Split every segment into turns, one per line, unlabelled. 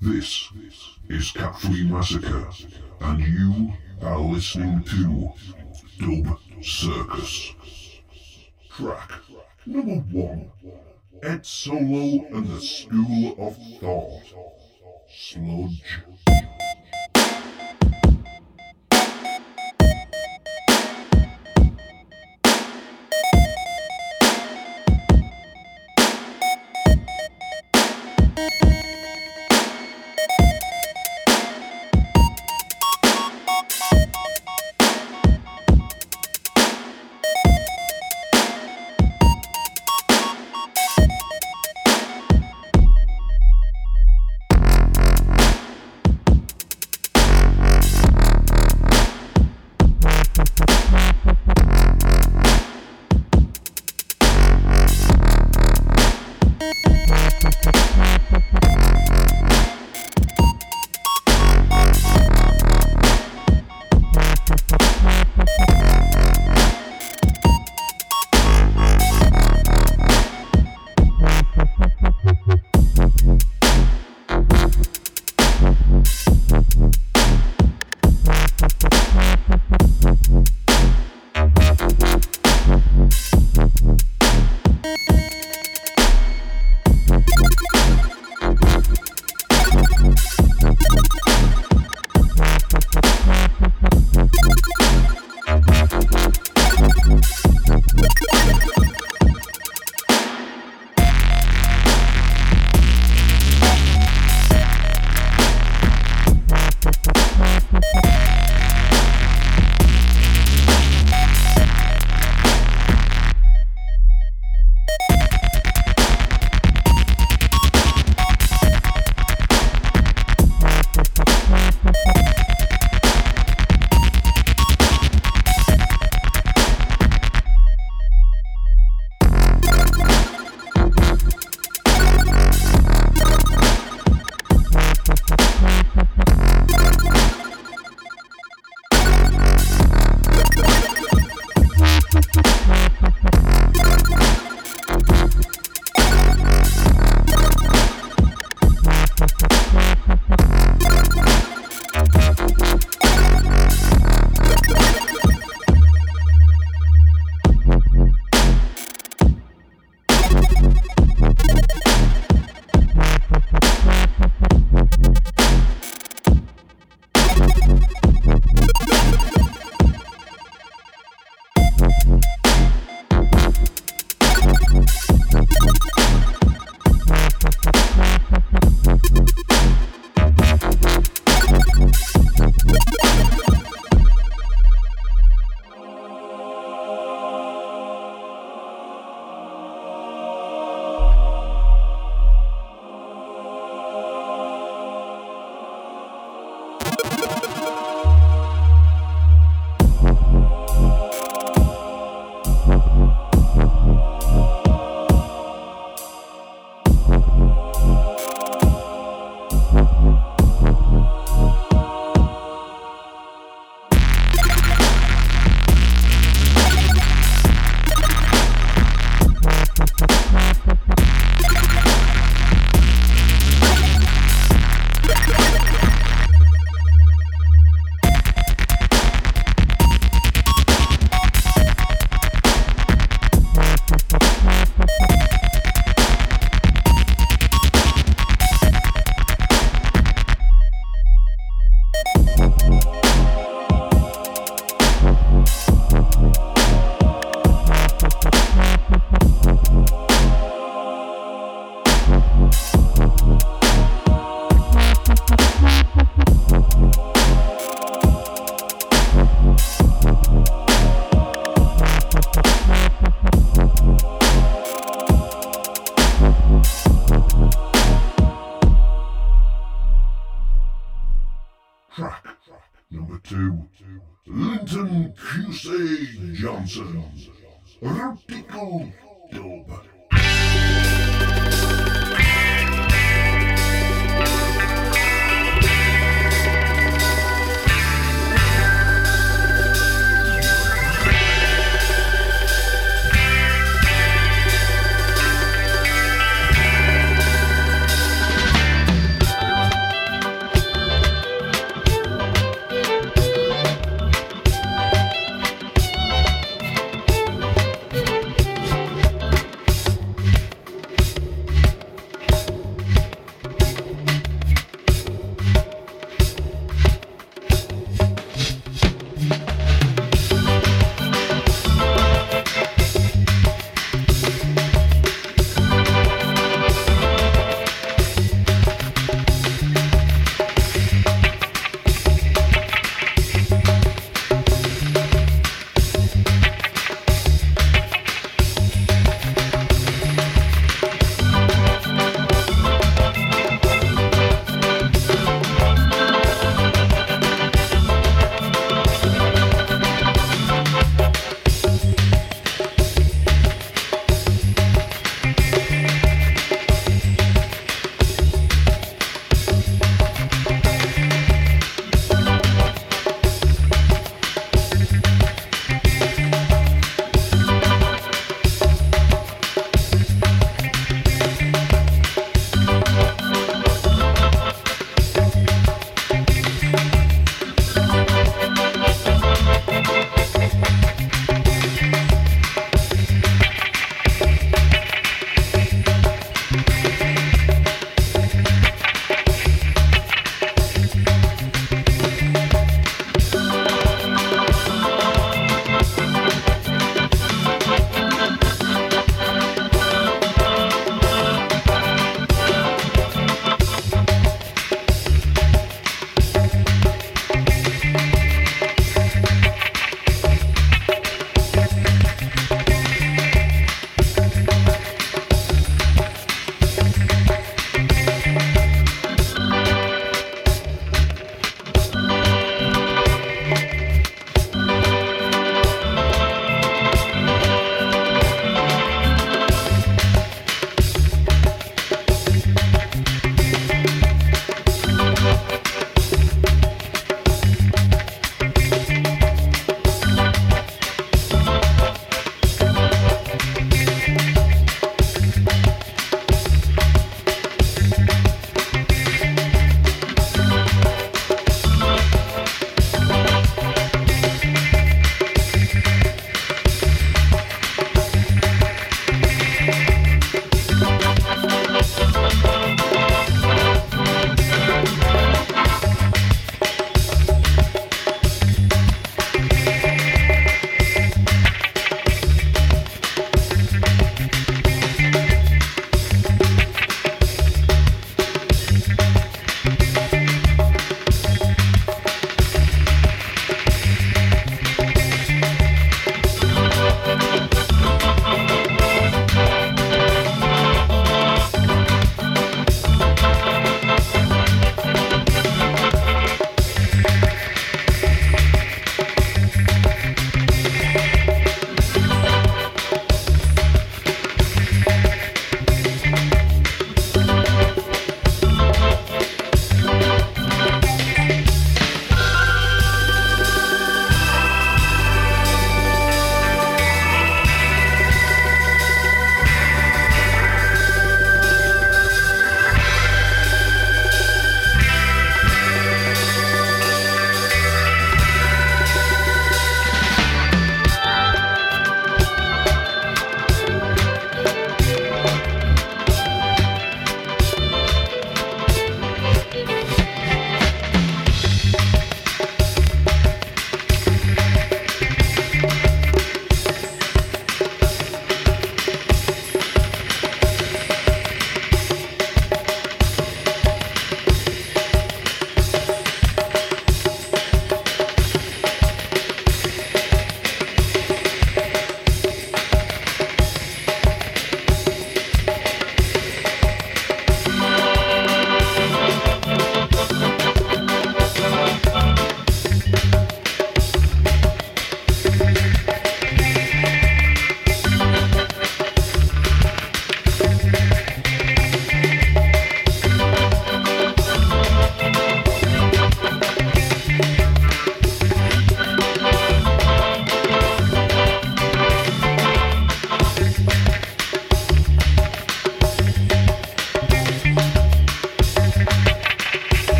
This is Cat Free Massacre, and you are listening to Dub Circus. Track number one Ed Solo and the Skool of Thought. Sludge.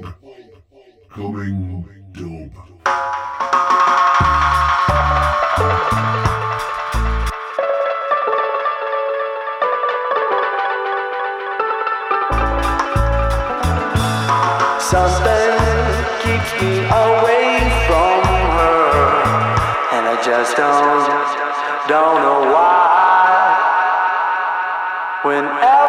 dope. Coming dope.
Something keeps me away from her, and I just don't don't know why. Whenever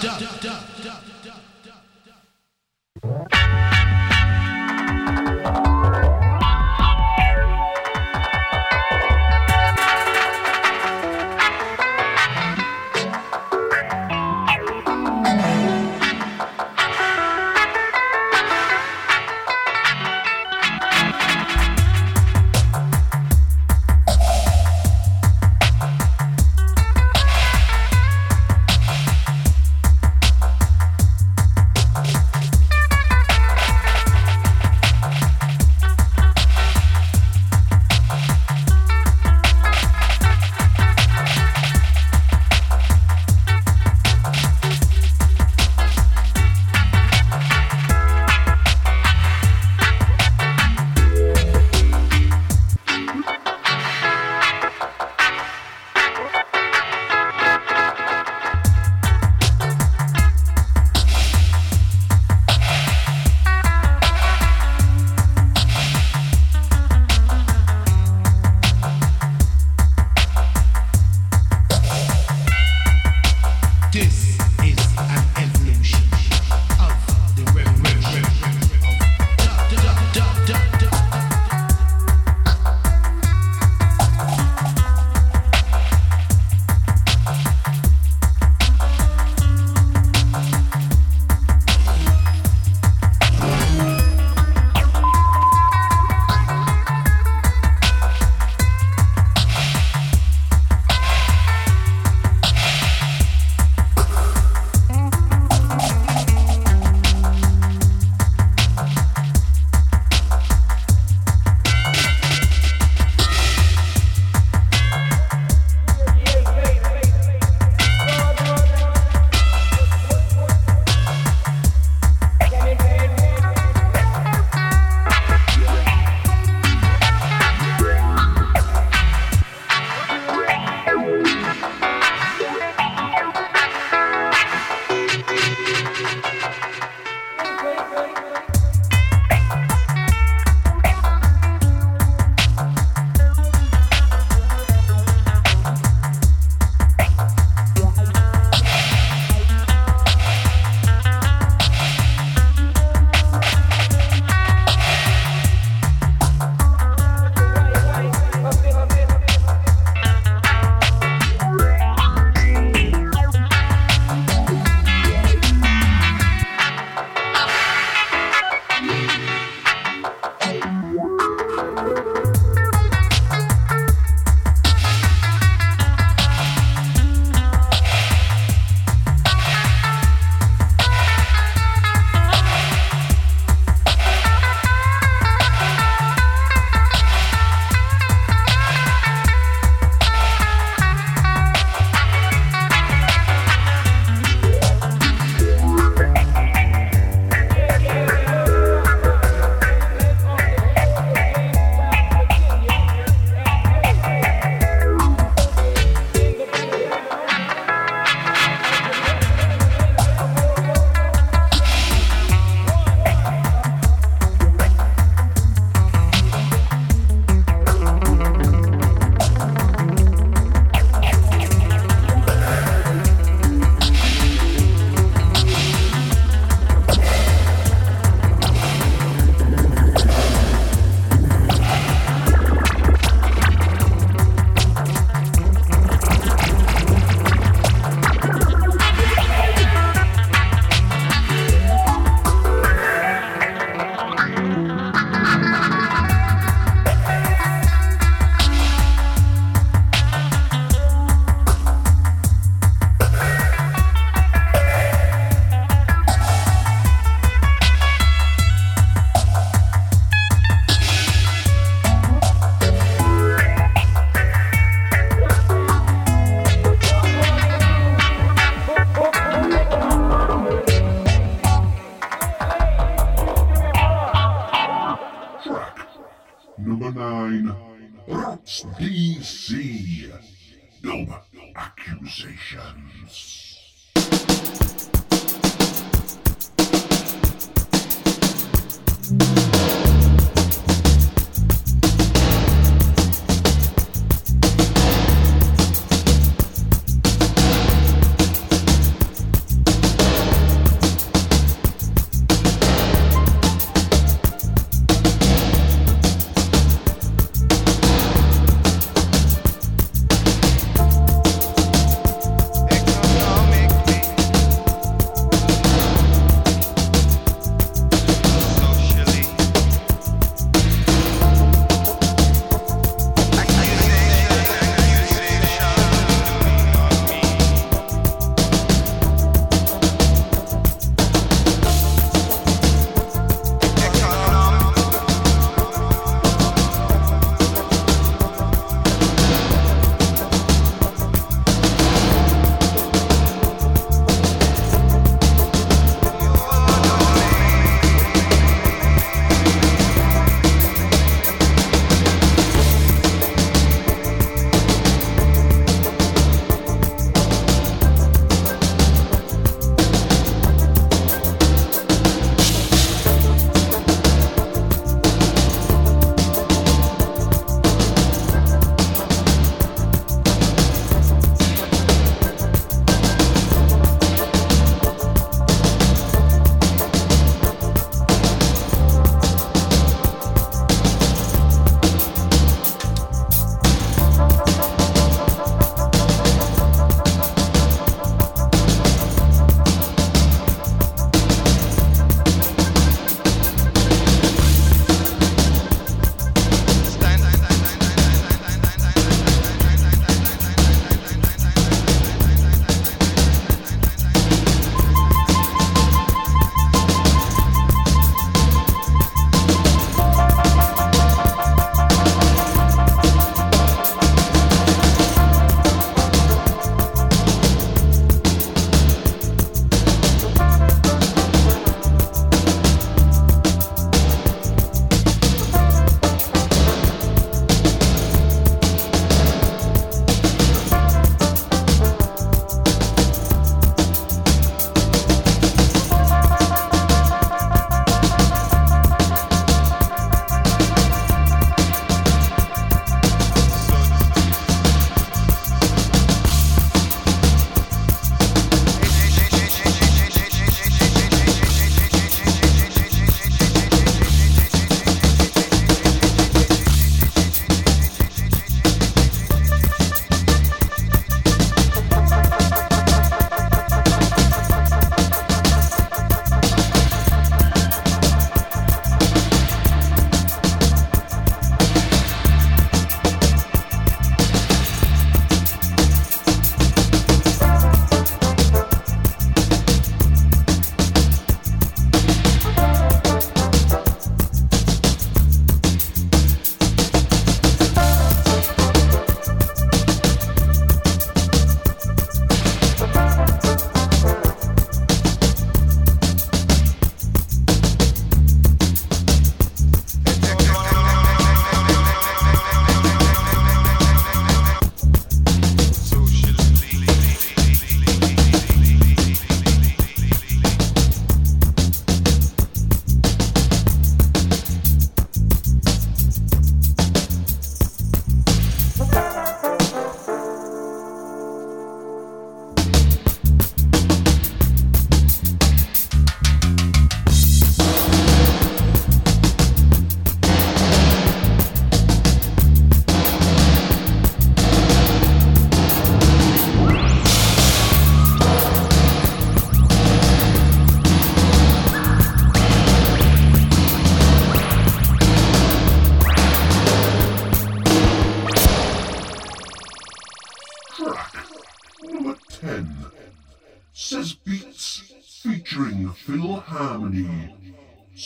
dub. dub, dub,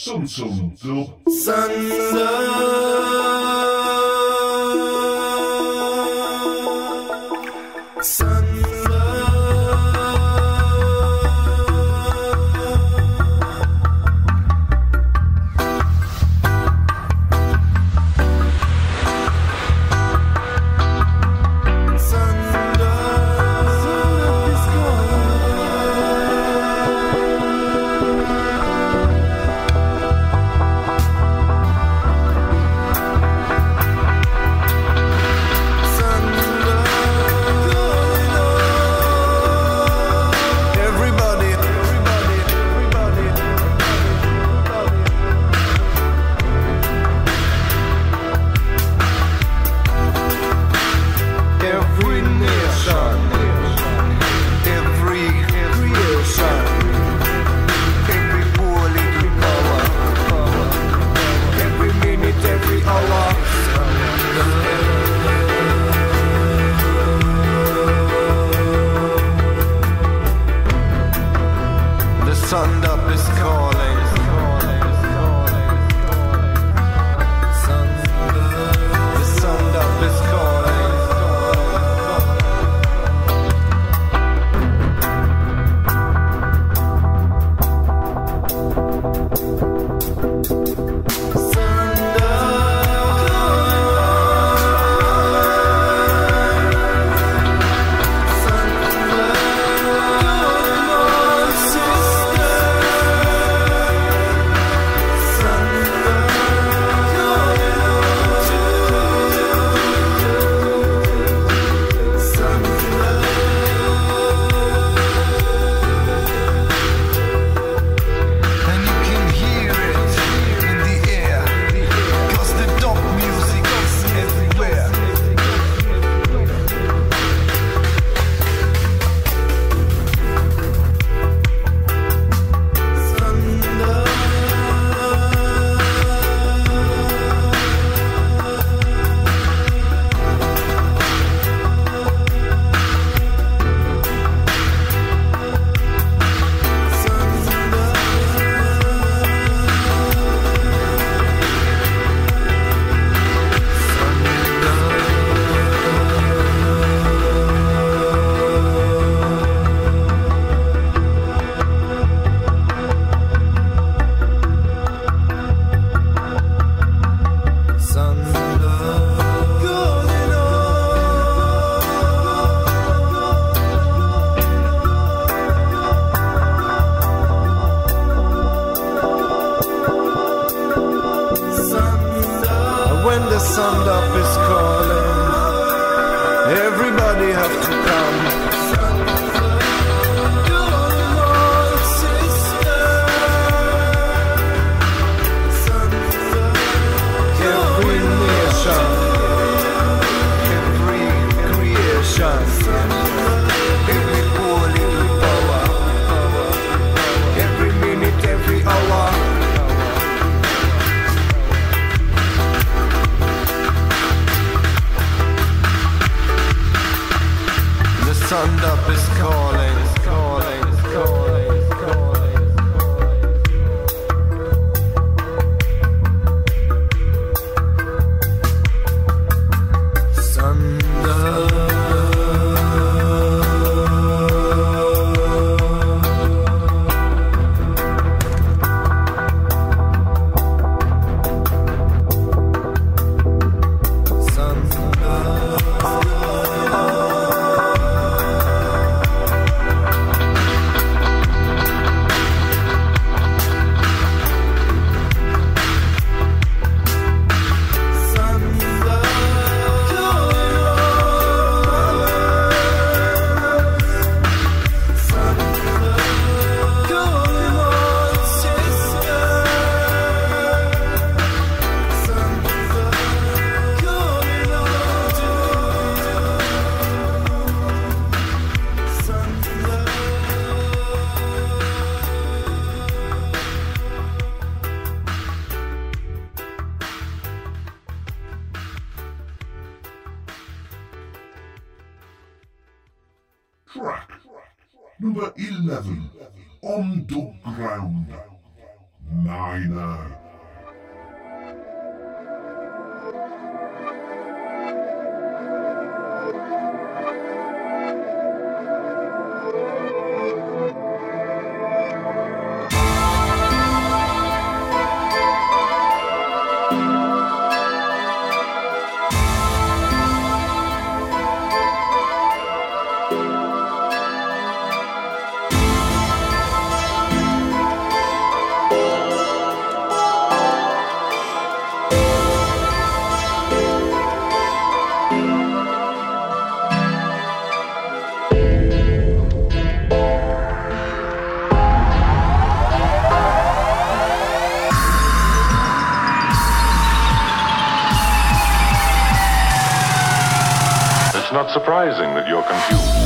Some some dub.
Everybody,
you're confused.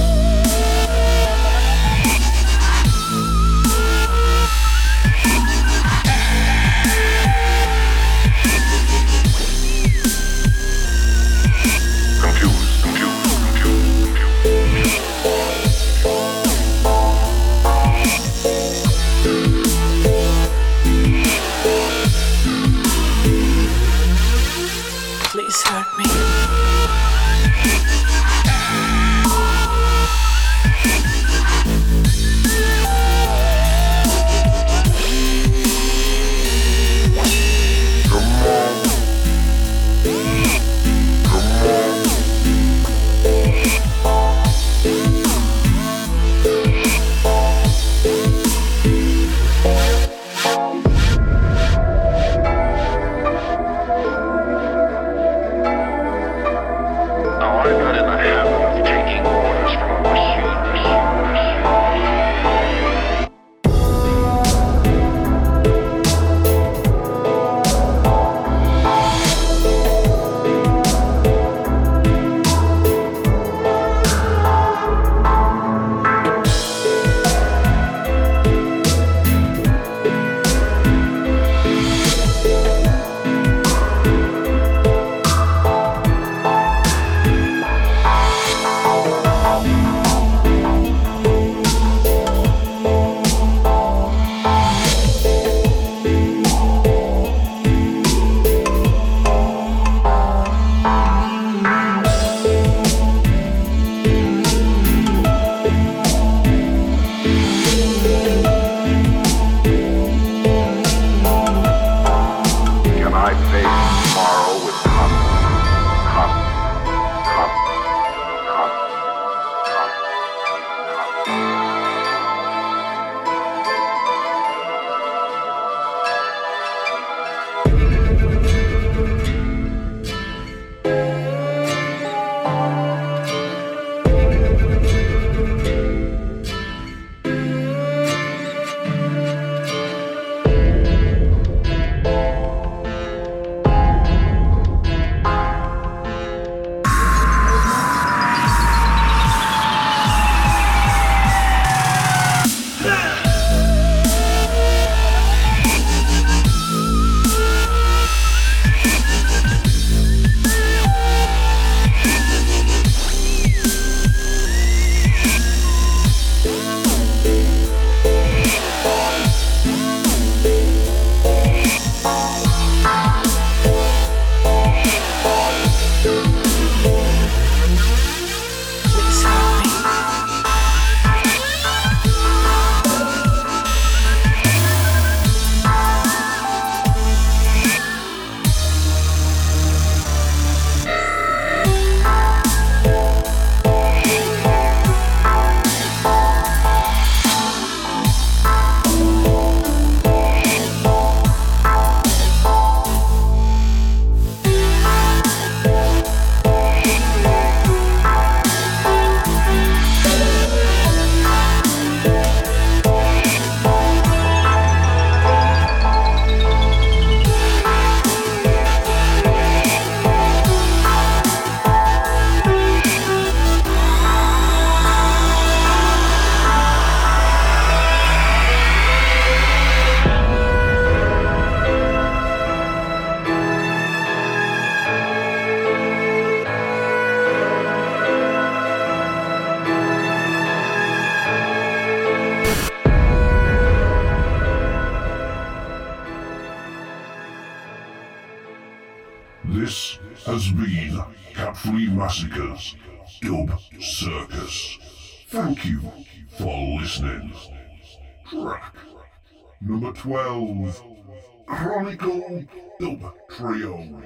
Dub Trio.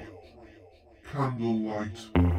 Candlelight.